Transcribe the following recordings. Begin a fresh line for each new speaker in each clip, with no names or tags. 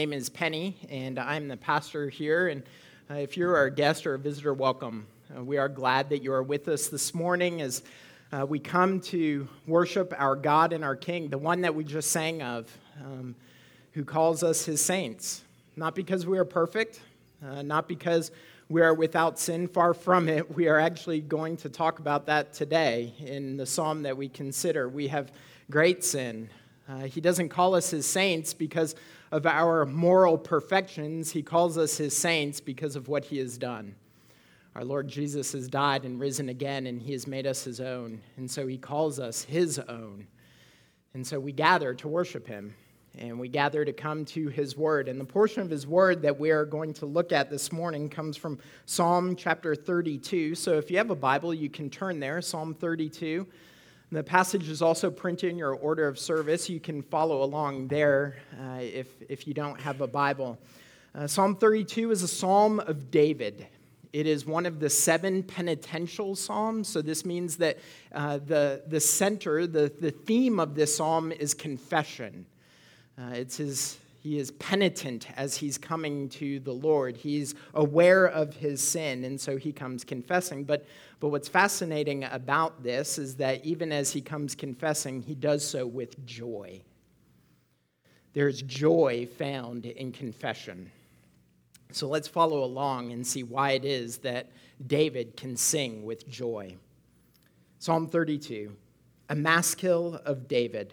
name is Penny, and I'm the pastor here. And uh, if you're our guest or a visitor, welcome. Uh, we are glad that you are with us this morning as uh, we come to worship our God and our King, the one that we just sang of, um, who calls us his saints. Not because we are perfect, uh, not because we are without sin, far from it. We are actually going to talk about that today in the psalm that we consider. We have great sin. Uh, he doesn't call us his saints because of our moral perfections. He calls us his saints because of what he has done. Our Lord Jesus has died and risen again, and he has made us his own. And so he calls us his own. And so we gather to worship him and we gather to come to his word. And the portion of his word that we are going to look at this morning comes from Psalm chapter 32. So if you have a Bible, you can turn there, Psalm 32. The passage is also printed in your order of service. You can follow along there uh, if, if you don't have a Bible. Uh, psalm 32 is a psalm of David. It is one of the seven penitential psalms. So, this means that uh, the, the center, the, the theme of this psalm is confession. Uh, it's his, he is penitent as he's coming to the Lord. He's aware of his sin, and so he comes confessing. But, but what's fascinating about this is that even as he comes confessing, he does so with joy. There's joy found in confession. So let's follow along and see why it is that David can sing with joy. Psalm 32, a maskil of David.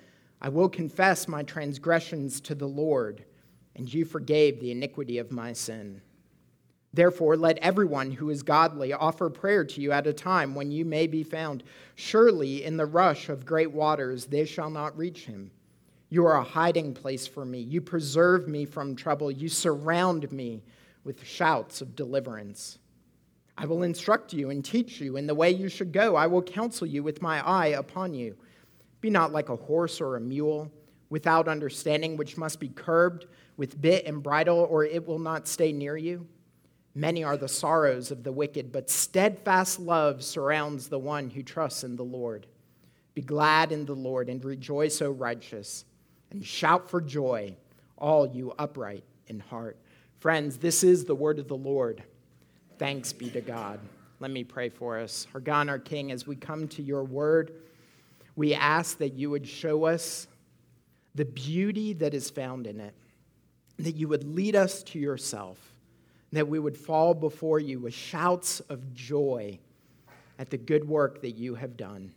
I will confess my transgressions to the Lord, and you forgave the iniquity of my sin. Therefore, let everyone who is godly offer prayer to you at a time when you may be found. Surely, in the rush of great waters, they shall not reach him. You are a hiding place for me. You preserve me from trouble. You surround me with shouts of deliverance. I will instruct you and teach you in the way you should go. I will counsel you with my eye upon you. Be not like a horse or a mule, without understanding, which must be curbed with bit and bridle, or it will not stay near you. Many are the sorrows of the wicked, but steadfast love surrounds the one who trusts in the Lord. Be glad in the Lord and rejoice, O righteous, and shout for joy, all you upright in heart. Friends, this is the word of the Lord. Thanks be to God. Let me pray for us. Our God, our King, as we come to your word, we ask that you would show us the beauty that is found in it, that you would lead us to yourself, that we would fall before you with shouts of joy at the good work that you have done.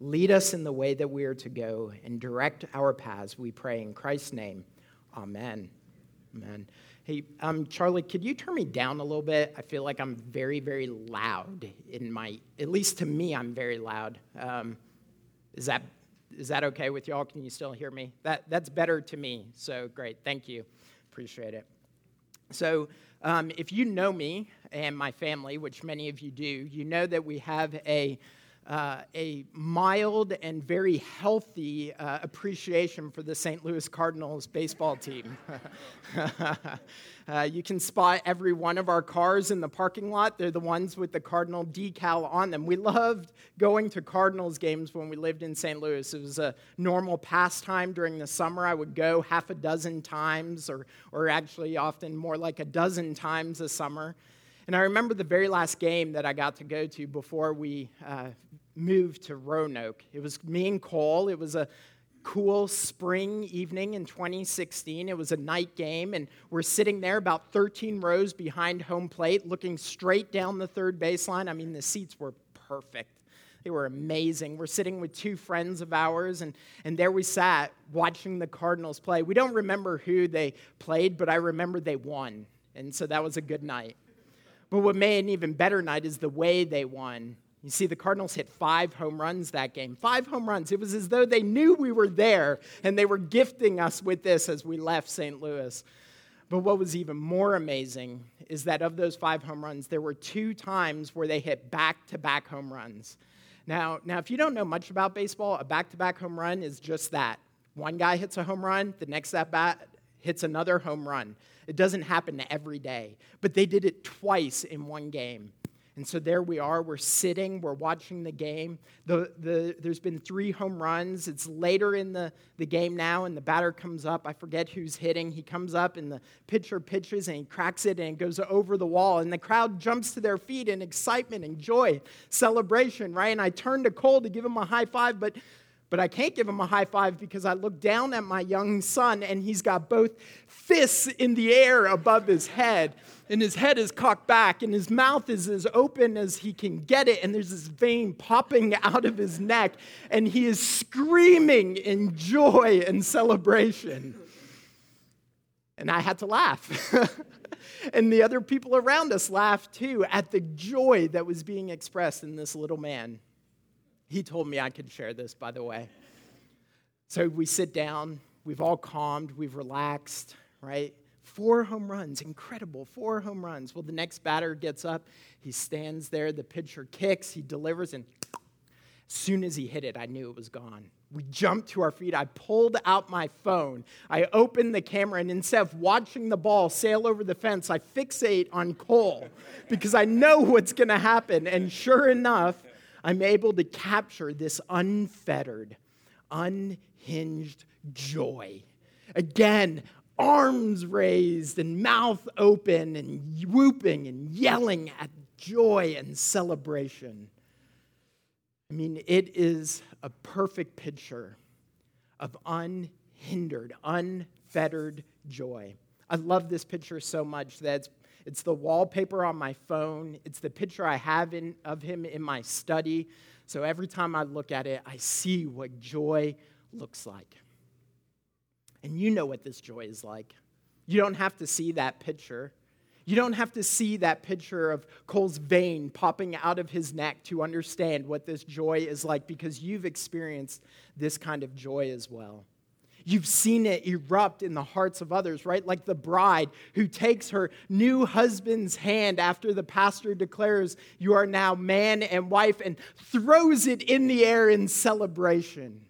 Lead us in the way that we are to go and direct our paths, we pray in Christ's name. Amen. Amen. Hey, um, Charlie, could you turn me down a little bit? I feel like I'm very, very loud in my, at least to me, I'm very loud. Um, is that, is that okay with y'all? Can you still hear me? That, that's better to me. So great. Thank you. Appreciate it. So, um, if you know me and my family, which many of you do, you know that we have a uh, a mild and very healthy uh, appreciation for the St. Louis Cardinals baseball team. uh, you can spot every one of our cars in the parking lot. They're the ones with the Cardinal decal on them. We loved going to Cardinals games when we lived in St. Louis. It was a normal pastime during the summer. I would go half a dozen times, or, or actually often more like a dozen times a summer. And I remember the very last game that I got to go to before we uh, moved to Roanoke. It was me and Cole. It was a cool spring evening in 2016. It was a night game, and we're sitting there about 13 rows behind home plate, looking straight down the third baseline. I mean, the seats were perfect. They were amazing. We're sitting with two friends of ours, and, and there we sat watching the Cardinals play. We don't remember who they played, but I remember they won. And so that was a good night. But what made an even better night is the way they won. You see, the Cardinals hit five home runs that game. Five home runs. It was as though they knew we were there and they were gifting us with this as we left St. Louis. But what was even more amazing is that of those five home runs, there were two times where they hit back to back home runs. Now, now, if you don't know much about baseball, a back to back home run is just that. One guy hits a home run, the next at bat hits another home run. It doesn't happen every day, but they did it twice in one game. And so there we are. We're sitting, we're watching the game. The, the, there's been three home runs. It's later in the, the game now, and the batter comes up. I forget who's hitting. He comes up, and the pitcher pitches, and he cracks it, and it goes over the wall. And the crowd jumps to their feet in excitement and joy, celebration, right? And I turn to Cole to give him a high five, but but I can't give him a high five because I look down at my young son and he's got both fists in the air above his head. And his head is cocked back and his mouth is as open as he can get it. And there's this vein popping out of his neck. And he is screaming in joy and celebration. And I had to laugh. and the other people around us laughed too at the joy that was being expressed in this little man. He told me I could share this, by the way. So we sit down, we've all calmed, we've relaxed, right? Four home runs, incredible, four home runs. Well, the next batter gets up, he stands there, the pitcher kicks, he delivers, and as soon as he hit it, I knew it was gone. We jumped to our feet. I pulled out my phone. I opened the camera, and instead of watching the ball sail over the fence, I fixate on Cole because I know what's going to happen. And sure enough, I'm able to capture this unfettered, unhinged joy. Again, arms raised and mouth open and whooping and yelling at joy and celebration. I mean, it is a perfect picture of unhindered, unfettered joy. I love this picture so much that it's the wallpaper on my phone. It's the picture I have in, of him in my study. So every time I look at it, I see what joy looks like. And you know what this joy is like. You don't have to see that picture. You don't have to see that picture of Cole's vein popping out of his neck to understand what this joy is like because you've experienced this kind of joy as well. You've seen it erupt in the hearts of others, right? Like the bride who takes her new husband's hand after the pastor declares, You are now man and wife, and throws it in the air in celebration.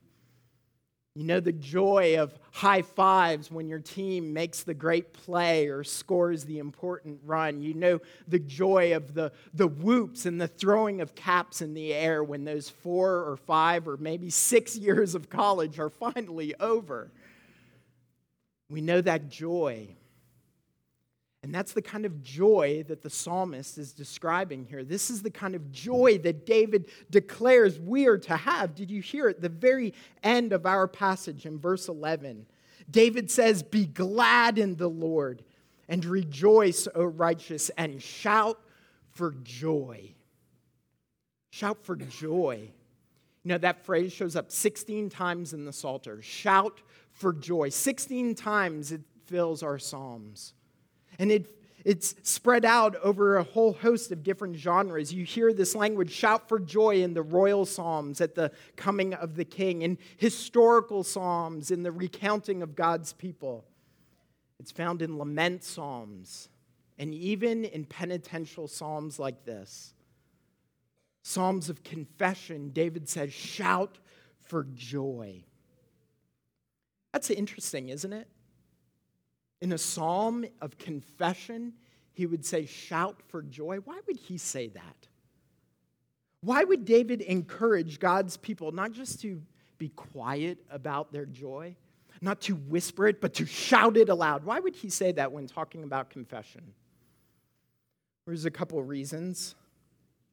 You know the joy of high fives when your team makes the great play or scores the important run. You know the joy of the, the whoops and the throwing of caps in the air when those four or five or maybe six years of college are finally over. We know that joy. And that's the kind of joy that the psalmist is describing here. This is the kind of joy that David declares we are to have. Did you hear it? The very end of our passage in verse 11. David says, Be glad in the Lord and rejoice, O righteous, and shout for joy. Shout for joy. You know, that phrase shows up 16 times in the Psalter. Shout for joy. 16 times it fills our Psalms. And it, it's spread out over a whole host of different genres. You hear this language shout for joy in the royal psalms at the coming of the king, in historical psalms, in the recounting of God's people. It's found in lament psalms, and even in penitential psalms like this. Psalms of confession, David says, shout for joy. That's interesting, isn't it? In a psalm of confession, he would say, Shout for joy. Why would he say that? Why would David encourage God's people not just to be quiet about their joy, not to whisper it, but to shout it aloud? Why would he say that when talking about confession? There's a couple of reasons.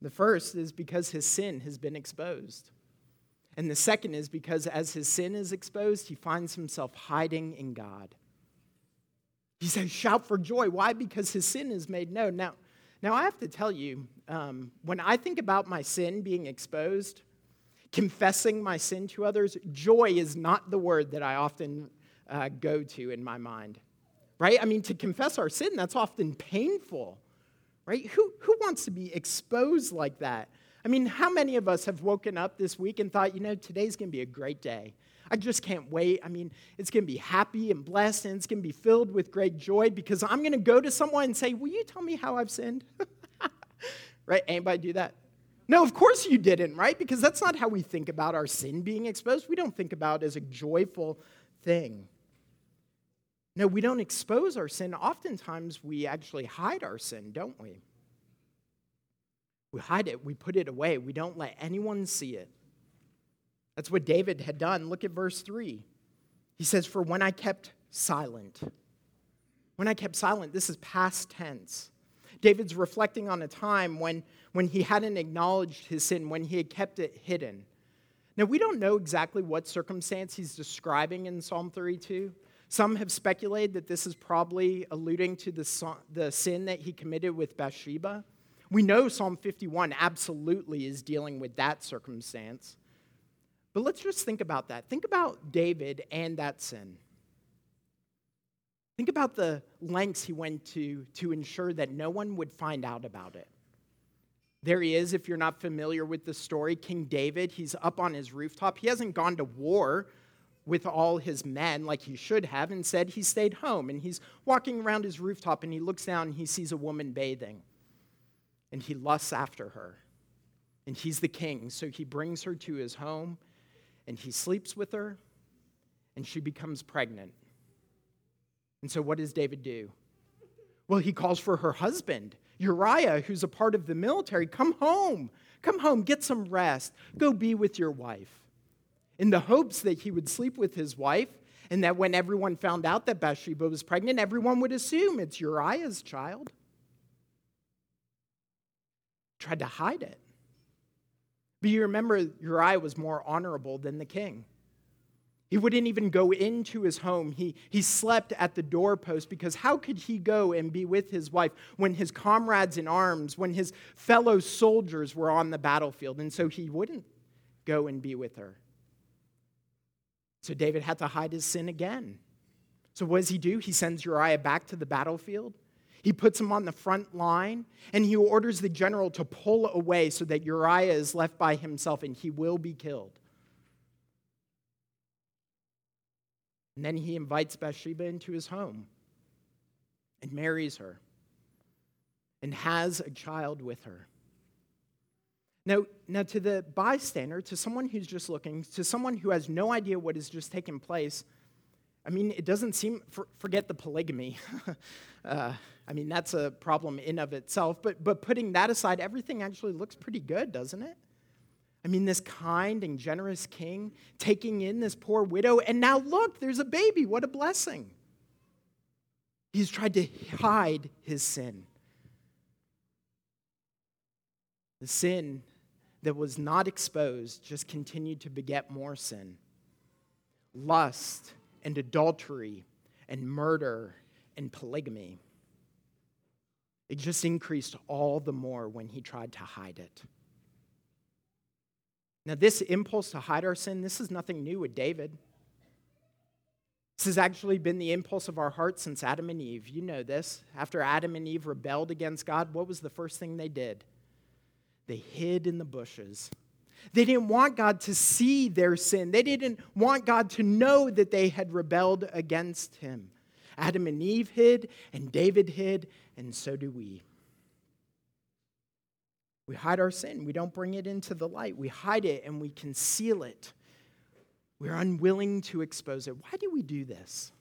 The first is because his sin has been exposed. And the second is because as his sin is exposed, he finds himself hiding in God. He says, shout for joy. Why? Because his sin is made known. Now, now I have to tell you, um, when I think about my sin being exposed, confessing my sin to others, joy is not the word that I often uh, go to in my mind. Right? I mean, to confess our sin, that's often painful. Right? Who, who wants to be exposed like that? I mean, how many of us have woken up this week and thought, you know, today's going to be a great day? I just can't wait. I mean, it's going to be happy and blessed, and it's going to be filled with great joy because I'm going to go to someone and say, Will you tell me how I've sinned? right? Anybody do that? No, of course you didn't, right? Because that's not how we think about our sin being exposed. We don't think about it as a joyful thing. No, we don't expose our sin. Oftentimes, we actually hide our sin, don't we? We hide it, we put it away, we don't let anyone see it. That's what David had done. Look at verse 3. He says, For when I kept silent, when I kept silent, this is past tense. David's reflecting on a time when, when he hadn't acknowledged his sin, when he had kept it hidden. Now, we don't know exactly what circumstance he's describing in Psalm 32. Some have speculated that this is probably alluding to the, the sin that he committed with Bathsheba. We know Psalm 51 absolutely is dealing with that circumstance. But let's just think about that. Think about David and that sin. Think about the lengths he went to to ensure that no one would find out about it. There he is, if you're not familiar with the story, King David. He's up on his rooftop. He hasn't gone to war with all his men like he should have. Instead, he stayed home and he's walking around his rooftop and he looks down and he sees a woman bathing and he lusts after her. And he's the king, so he brings her to his home and he sleeps with her and she becomes pregnant. And so, what does David do? Well, he calls for her husband, Uriah, who's a part of the military. Come home. Come home. Get some rest. Go be with your wife in the hopes that he would sleep with his wife and that when everyone found out that Bathsheba was pregnant, everyone would assume it's Uriah's child. Tried to hide it. But you remember, Uriah was more honorable than the king. He wouldn't even go into his home. He, he slept at the doorpost because how could he go and be with his wife when his comrades in arms, when his fellow soldiers were on the battlefield? And so he wouldn't go and be with her. So David had to hide his sin again. So what does he do? He sends Uriah back to the battlefield. He puts him on the front line and he orders the general to pull away so that Uriah is left by himself and he will be killed. And then he invites Bathsheba into his home and marries her and has a child with her. Now, now, to the bystander, to someone who's just looking, to someone who has no idea what has just taken place, I mean, it doesn't seem, for, forget the polygamy. uh, I mean, that's a problem in of itself. But, but putting that aside, everything actually looks pretty good, doesn't it? I mean, this kind and generous king taking in this poor widow, and now look, there's a baby. What a blessing. He's tried to hide his sin. The sin that was not exposed just continued to beget more sin lust and adultery and murder and polygamy. It just increased all the more when he tried to hide it. Now, this impulse to hide our sin, this is nothing new with David. This has actually been the impulse of our hearts since Adam and Eve. You know this. After Adam and Eve rebelled against God, what was the first thing they did? They hid in the bushes. They didn't want God to see their sin. They didn't want God to know that they had rebelled against him. Adam and Eve hid, and David hid, and so do we. We hide our sin. We don't bring it into the light. We hide it and we conceal it. We're unwilling to expose it. Why do we do this?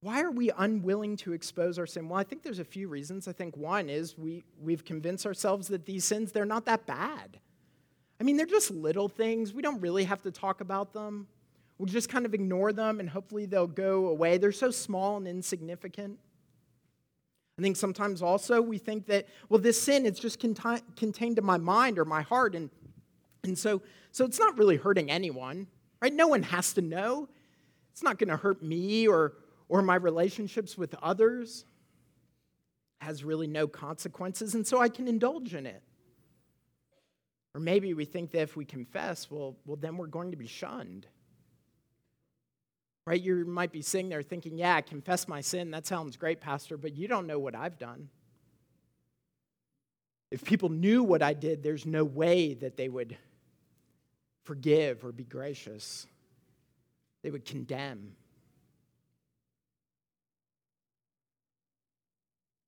Why are we unwilling to expose our sin? Well, I think there's a few reasons. I think one is we, we've convinced ourselves that these sins, they're not that bad. I mean, they're just little things. We don't really have to talk about them. We'll just kind of ignore them and hopefully they'll go away. They're so small and insignificant. I think sometimes also we think that, well, this sin is just conti- contained in my mind or my heart. And, and so, so it's not really hurting anyone, right? No one has to know. It's not going to hurt me or, or my relationships with others has really no consequences, and so I can indulge in it. Or maybe we think that if we confess, well, well, then we're going to be shunned. Right? You might be sitting there thinking, yeah, I confess my sin. That sounds great, Pastor, but you don't know what I've done. If people knew what I did, there's no way that they would forgive or be gracious. They would condemn.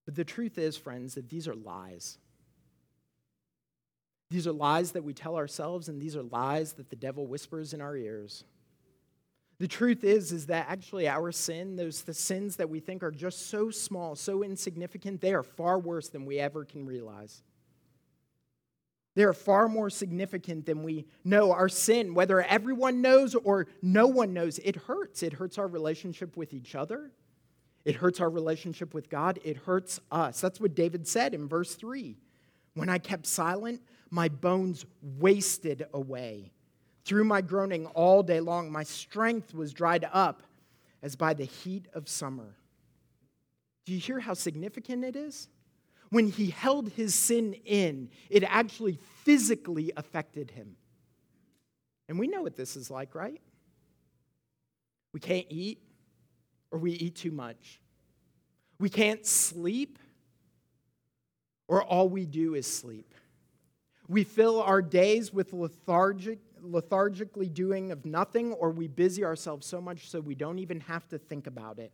But the truth is, friends, that these are lies. These are lies that we tell ourselves, and these are lies that the devil whispers in our ears. The truth is, is that actually our sin, those the sins that we think are just so small, so insignificant, they are far worse than we ever can realize. They are far more significant than we know. Our sin, whether everyone knows or no one knows, it hurts. It hurts our relationship with each other. It hurts our relationship with God. It hurts us. That's what David said in verse 3. When I kept silent, my bones wasted away. Through my groaning all day long, my strength was dried up as by the heat of summer. Do you hear how significant it is? When he held his sin in, it actually physically affected him. And we know what this is like, right? We can't eat, or we eat too much. We can't sleep, or all we do is sleep. We fill our days with lethargic, lethargically doing of nothing, or we busy ourselves so much so we don't even have to think about it.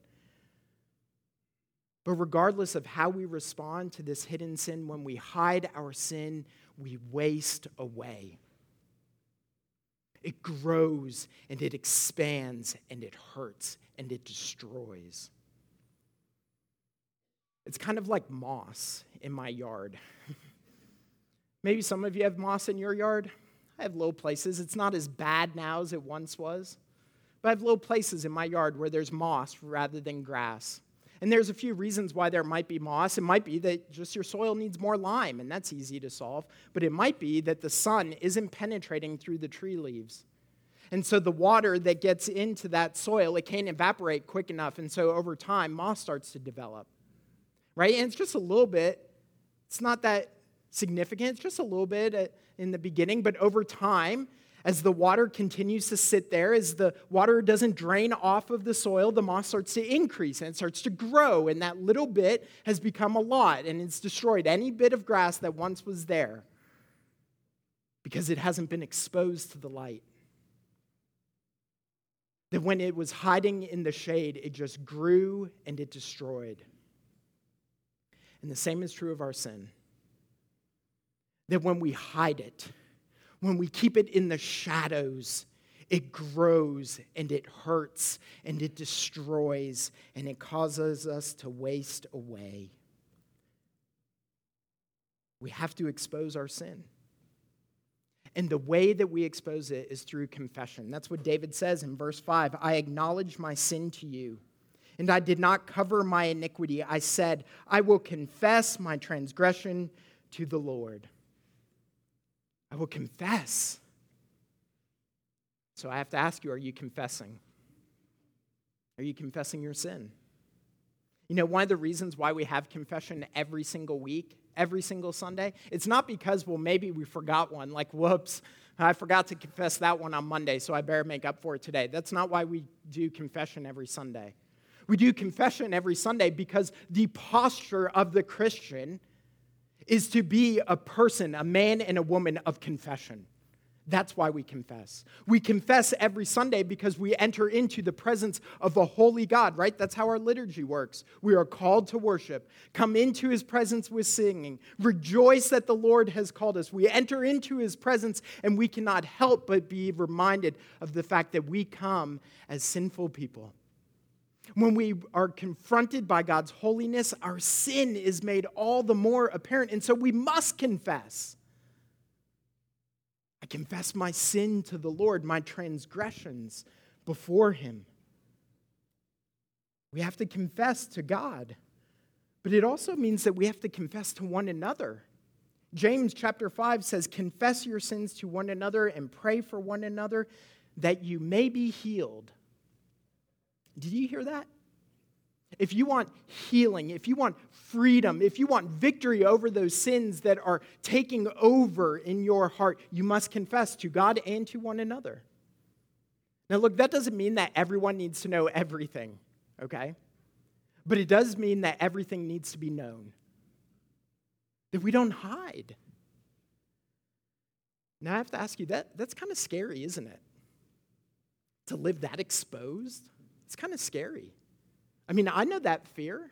But regardless of how we respond to this hidden sin, when we hide our sin, we waste away. It grows and it expands and it hurts and it destroys. It's kind of like moss in my yard. Maybe some of you have moss in your yard. I have low places. It's not as bad now as it once was. But I have low places in my yard where there's moss rather than grass. And there's a few reasons why there might be moss. It might be that just your soil needs more lime, and that's easy to solve. But it might be that the sun isn't penetrating through the tree leaves. And so the water that gets into that soil, it can't evaporate quick enough. And so over time, moss starts to develop. Right? And it's just a little bit. It's not that significant. Just a little bit uh, in the beginning, but over time, as the water continues to sit there, as the water doesn't drain off of the soil, the moss starts to increase and it starts to grow, and that little bit has become a lot, and it's destroyed any bit of grass that once was there because it hasn't been exposed to the light. That when it was hiding in the shade, it just grew and it destroyed. And the same is true of our sin that when we hide it, when we keep it in the shadows, it grows and it hurts and it destroys and it causes us to waste away. We have to expose our sin. And the way that we expose it is through confession. That's what David says in verse 5 I acknowledge my sin to you, and I did not cover my iniquity. I said, I will confess my transgression to the Lord. I will confess. So I have to ask you are you confessing? Are you confessing your sin? You know, one of the reasons why we have confession every single week, every single Sunday, it's not because, well, maybe we forgot one, like, whoops, I forgot to confess that one on Monday, so I better make up for it today. That's not why we do confession every Sunday. We do confession every Sunday because the posture of the Christian is to be a person, a man and a woman of confession. That's why we confess. We confess every Sunday because we enter into the presence of a holy God, right? That's how our liturgy works. We are called to worship, come into his presence with singing, rejoice that the Lord has called us. We enter into his presence and we cannot help but be reminded of the fact that we come as sinful people when we are confronted by God's holiness, our sin is made all the more apparent. And so we must confess. I confess my sin to the Lord, my transgressions before Him. We have to confess to God, but it also means that we have to confess to one another. James chapter 5 says, Confess your sins to one another and pray for one another that you may be healed. Did you hear that? If you want healing, if you want freedom, if you want victory over those sins that are taking over in your heart, you must confess to God and to one another. Now, look, that doesn't mean that everyone needs to know everything, okay? But it does mean that everything needs to be known, that we don't hide. Now I have to ask you that that's kind of scary, isn't it? To live that exposed? It's kind of scary. I mean, I know that fear.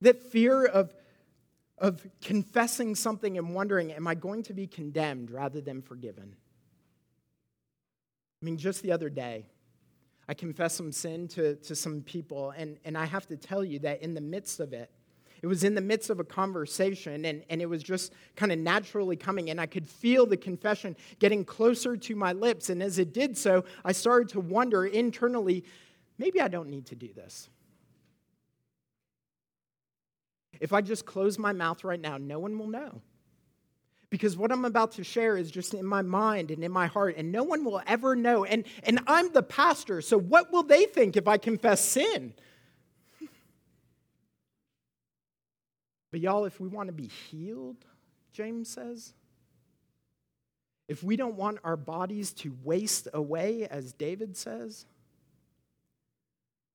That fear of, of confessing something and wondering, am I going to be condemned rather than forgiven? I mean, just the other day, I confessed some sin to, to some people, and, and I have to tell you that in the midst of it, it was in the midst of a conversation, and, and it was just kind of naturally coming, and I could feel the confession getting closer to my lips. And as it did so, I started to wonder internally maybe I don't need to do this. If I just close my mouth right now, no one will know. Because what I'm about to share is just in my mind and in my heart, and no one will ever know. And, and I'm the pastor, so what will they think if I confess sin? But, y'all, if we want to be healed, James says, if we don't want our bodies to waste away, as David says,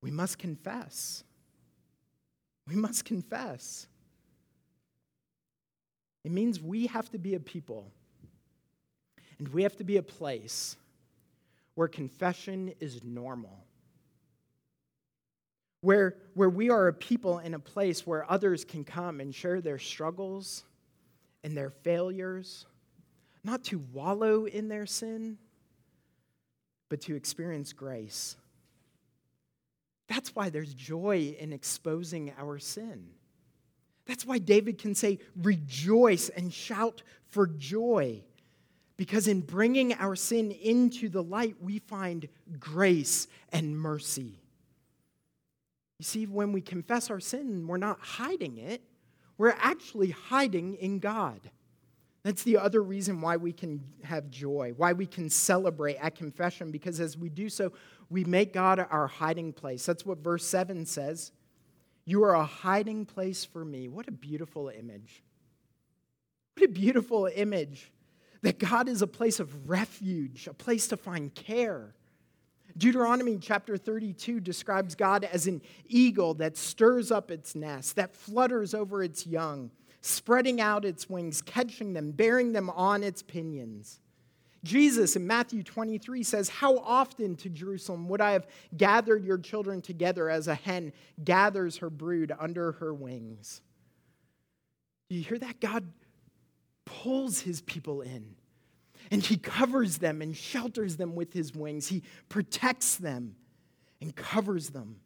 we must confess. We must confess. It means we have to be a people and we have to be a place where confession is normal. Where, where we are a people in a place where others can come and share their struggles and their failures, not to wallow in their sin, but to experience grace. That's why there's joy in exposing our sin. That's why David can say, rejoice and shout for joy. Because in bringing our sin into the light, we find grace and mercy. You see, when we confess our sin, we're not hiding it, we're actually hiding in God. That's the other reason why we can have joy, why we can celebrate at confession, because as we do so, we make God our hiding place. That's what verse 7 says. You are a hiding place for me. What a beautiful image. What a beautiful image that God is a place of refuge, a place to find care. Deuteronomy chapter 32 describes God as an eagle that stirs up its nest, that flutters over its young, spreading out its wings, catching them, bearing them on its pinions. Jesus in Matthew 23 says, How often to Jerusalem would I have gathered your children together as a hen gathers her brood under her wings? Do you hear that? God pulls his people in and he covers them and shelters them with his wings. He protects them and covers them.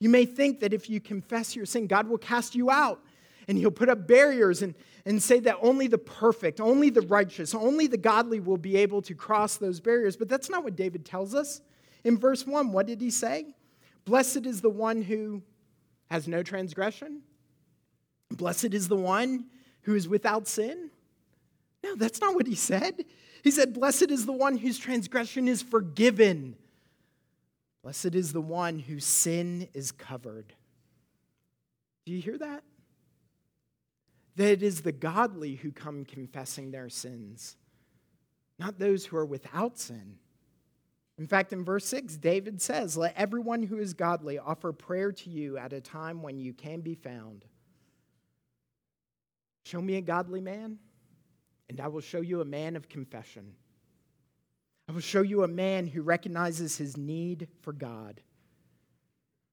You may think that if you confess your sin, God will cast you out and he'll put up barriers and, and say that only the perfect, only the righteous, only the godly will be able to cross those barriers. But that's not what David tells us. In verse 1, what did he say? Blessed is the one who has no transgression. Blessed is the one who is without sin. No, that's not what he said. He said, Blessed is the one whose transgression is forgiven. Blessed is the one whose sin is covered. Do you hear that? That it is the godly who come confessing their sins, not those who are without sin. In fact, in verse 6, David says, Let everyone who is godly offer prayer to you at a time when you can be found. Show me a godly man, and I will show you a man of confession. I will show you a man who recognizes his need for God.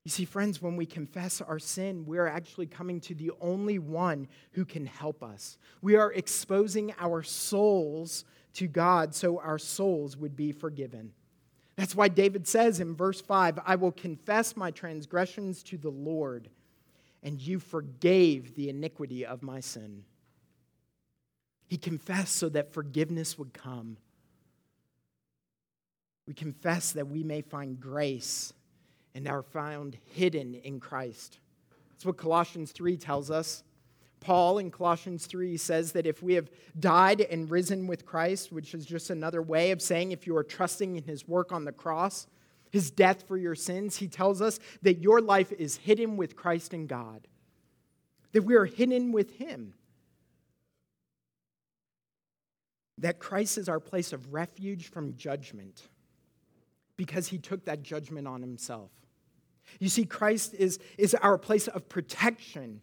You see, friends, when we confess our sin, we are actually coming to the only one who can help us. We are exposing our souls to God so our souls would be forgiven. That's why David says in verse 5 I will confess my transgressions to the Lord, and you forgave the iniquity of my sin. He confessed so that forgiveness would come. We confess that we may find grace and are found hidden in Christ. That's what Colossians 3 tells us. Paul in Colossians 3 says that if we have died and risen with Christ, which is just another way of saying if you are trusting in his work on the cross, his death for your sins, he tells us that your life is hidden with Christ in God, that we are hidden with him. That Christ is our place of refuge from judgment because he took that judgment on himself. You see, Christ is, is our place of protection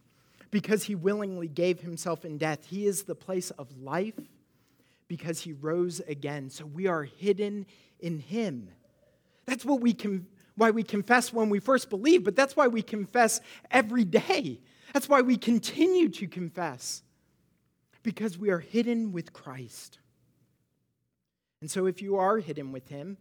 because he willingly gave himself in death. He is the place of life because he rose again. So we are hidden in him. That's what we why we confess when we first believe, but that's why we confess every day. That's why we continue to confess, because we are hidden with Christ. And so if you are hidden with him,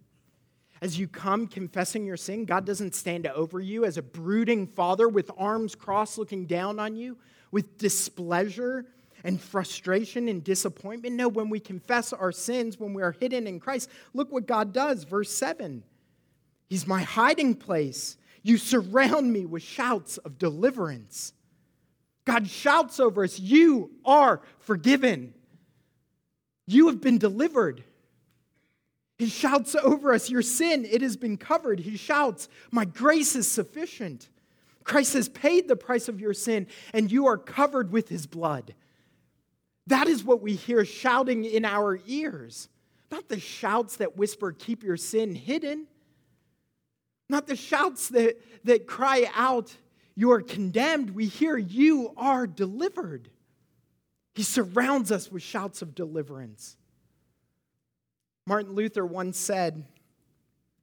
as you come confessing your sin, God doesn't stand over you as a brooding father with arms crossed looking down on you with displeasure and frustration and disappointment. No, when we confess our sins, when we are hidden in Christ, look what God does. Verse 7 He's my hiding place. You surround me with shouts of deliverance. God shouts over us, You are forgiven. You have been delivered. He shouts over us, Your sin, it has been covered. He shouts, My grace is sufficient. Christ has paid the price of your sin, and you are covered with his blood. That is what we hear shouting in our ears, not the shouts that whisper, Keep your sin hidden, not the shouts that, that cry out, You are condemned. We hear, You are delivered. He surrounds us with shouts of deliverance. Martin Luther once said,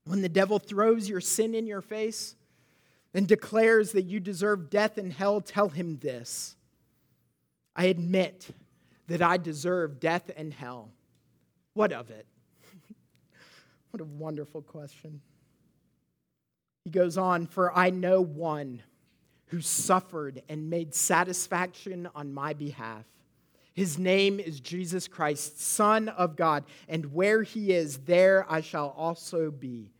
When the devil throws your sin in your face and declares that you deserve death and hell, tell him this I admit that I deserve death and hell. What of it? what a wonderful question. He goes on, For I know one who suffered and made satisfaction on my behalf. His name is Jesus Christ, Son of God, and where he is, there I shall also be.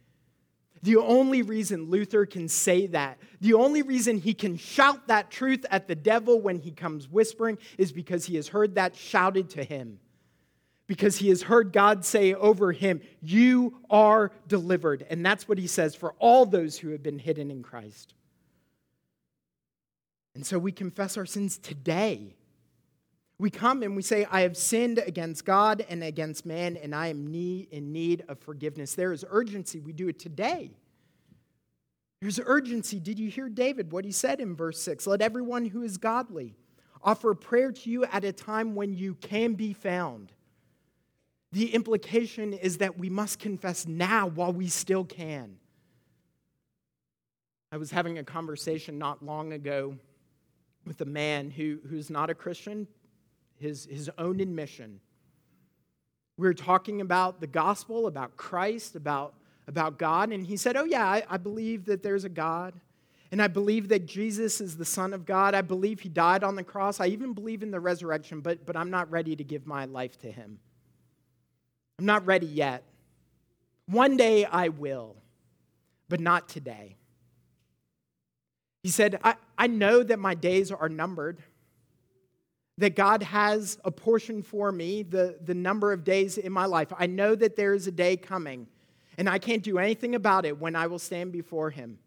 The only reason Luther can say that, the only reason he can shout that truth at the devil when he comes whispering, is because he has heard that shouted to him. Because he has heard God say over him, You are delivered. And that's what he says for all those who have been hidden in Christ. And so we confess our sins today we come and we say, I have sinned against God and against man, and I am in need of forgiveness. There is urgency. We do it today. There's urgency. Did you hear David, what he said in verse 6? Let everyone who is godly offer prayer to you at a time when you can be found. The implication is that we must confess now while we still can. I was having a conversation not long ago with a man who, who's not a Christian, his, his own admission. We were talking about the gospel, about Christ, about, about God, and he said, Oh, yeah, I, I believe that there's a God. And I believe that Jesus is the Son of God. I believe he died on the cross. I even believe in the resurrection, but, but I'm not ready to give my life to him. I'm not ready yet. One day I will, but not today. He said, I, I know that my days are numbered that God has a portion for me, the, the number of days in my life. I know that there is a day coming, and I can't do anything about it when I will stand before Him.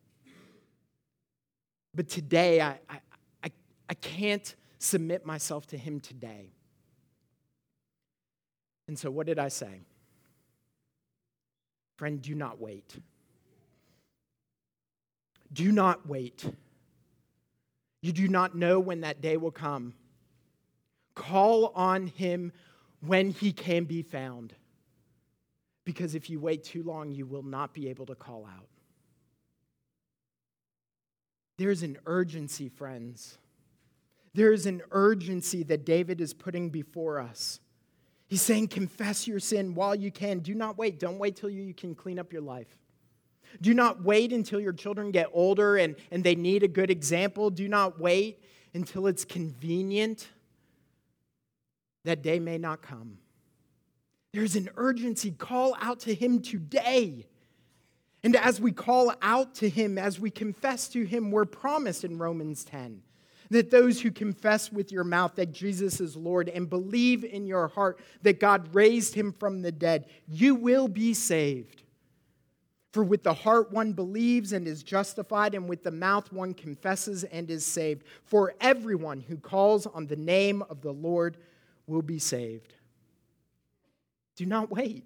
But today, I, I, I, I can't submit myself to Him today. And so, what did I say? Friend, do not wait. Do not wait. You do not know when that day will come. Call on him when he can be found. Because if you wait too long, you will not be able to call out. There's an urgency, friends. There is an urgency that David is putting before us. He's saying, confess your sin while you can. Do not wait. Don't wait till you can clean up your life. Do not wait until your children get older and, and they need a good example. Do not wait until it's convenient that day may not come. There's an urgency. Call out to Him today. And as we call out to Him, as we confess to Him, we're promised in Romans 10 that those who confess with your mouth that Jesus is Lord and believe in your heart that God raised Him from the dead, you will be saved. For with the heart one believes and is justified, and with the mouth one confesses and is saved. For everyone who calls on the name of the Lord will be saved. Do not wait.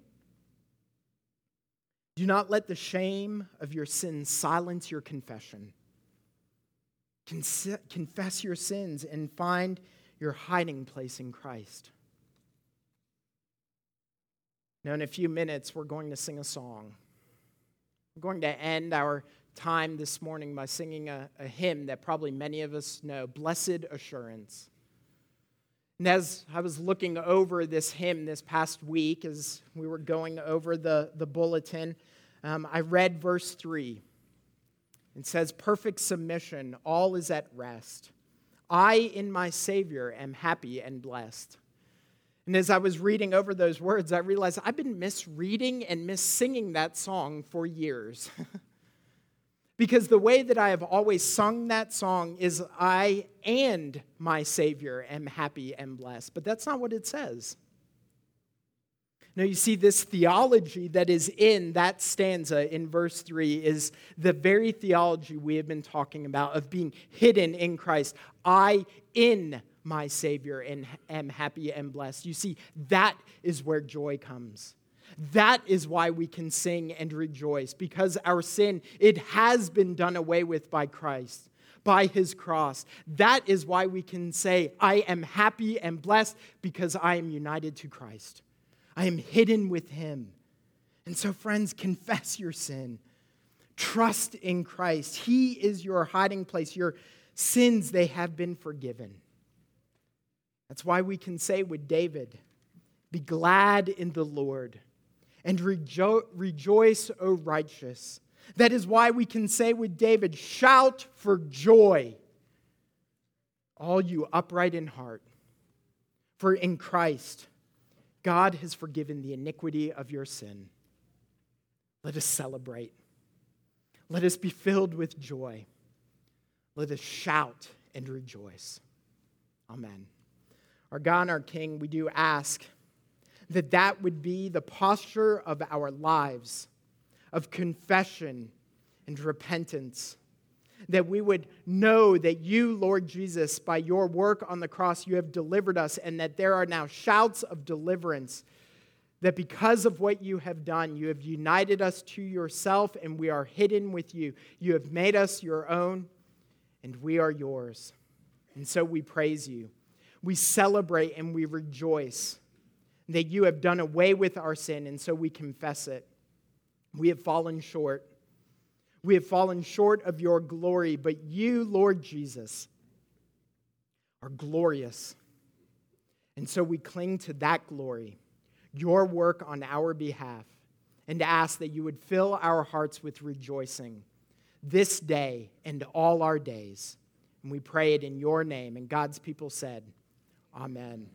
Do not let the shame of your sins silence your confession. Confess your sins and find your hiding place in Christ. Now, in a few minutes, we're going to sing a song. We're going to end our time this morning by singing a, a hymn that probably many of us know Blessed Assurance. And as I was looking over this hymn this past week, as we were going over the, the bulletin, um, I read verse 3. It says, Perfect submission, all is at rest. I in my Savior am happy and blessed. And as I was reading over those words, I realized I've been misreading and missinging that song for years. because the way that I have always sung that song is I and my Savior am happy and blessed. But that's not what it says. Now, you see, this theology that is in that stanza in verse 3 is the very theology we have been talking about of being hidden in Christ. I in my Savior and am happy and blessed. You see, that is where joy comes. That is why we can sing and rejoice because our sin, it has been done away with by Christ, by his cross. That is why we can say, I am happy and blessed because I am united to Christ. I am hidden with him. And so, friends, confess your sin. Trust in Christ. He is your hiding place. Your sins, they have been forgiven. That's why we can say with David, Be glad in the Lord and rejo- rejoice, O righteous. That is why we can say with David, Shout for joy, all you upright in heart. For in Christ, God has forgiven the iniquity of your sin. Let us celebrate. Let us be filled with joy. Let us shout and rejoice. Amen our God our King, we do ask that that would be the posture of our lives of confession and repentance. That we would know that you, Lord Jesus, by your work on the cross, you have delivered us, and that there are now shouts of deliverance. That because of what you have done, you have united us to yourself, and we are hidden with you. You have made us your own, and we are yours. And so we praise you we celebrate and we rejoice that you have done away with our sin, and so we confess it. We have fallen short. We have fallen short of your glory, but you, Lord Jesus, are glorious. And so we cling to that glory, your work on our behalf, and ask that you would fill our hearts with rejoicing this day and all our days. And we pray it in your name. And God's people said, Amen.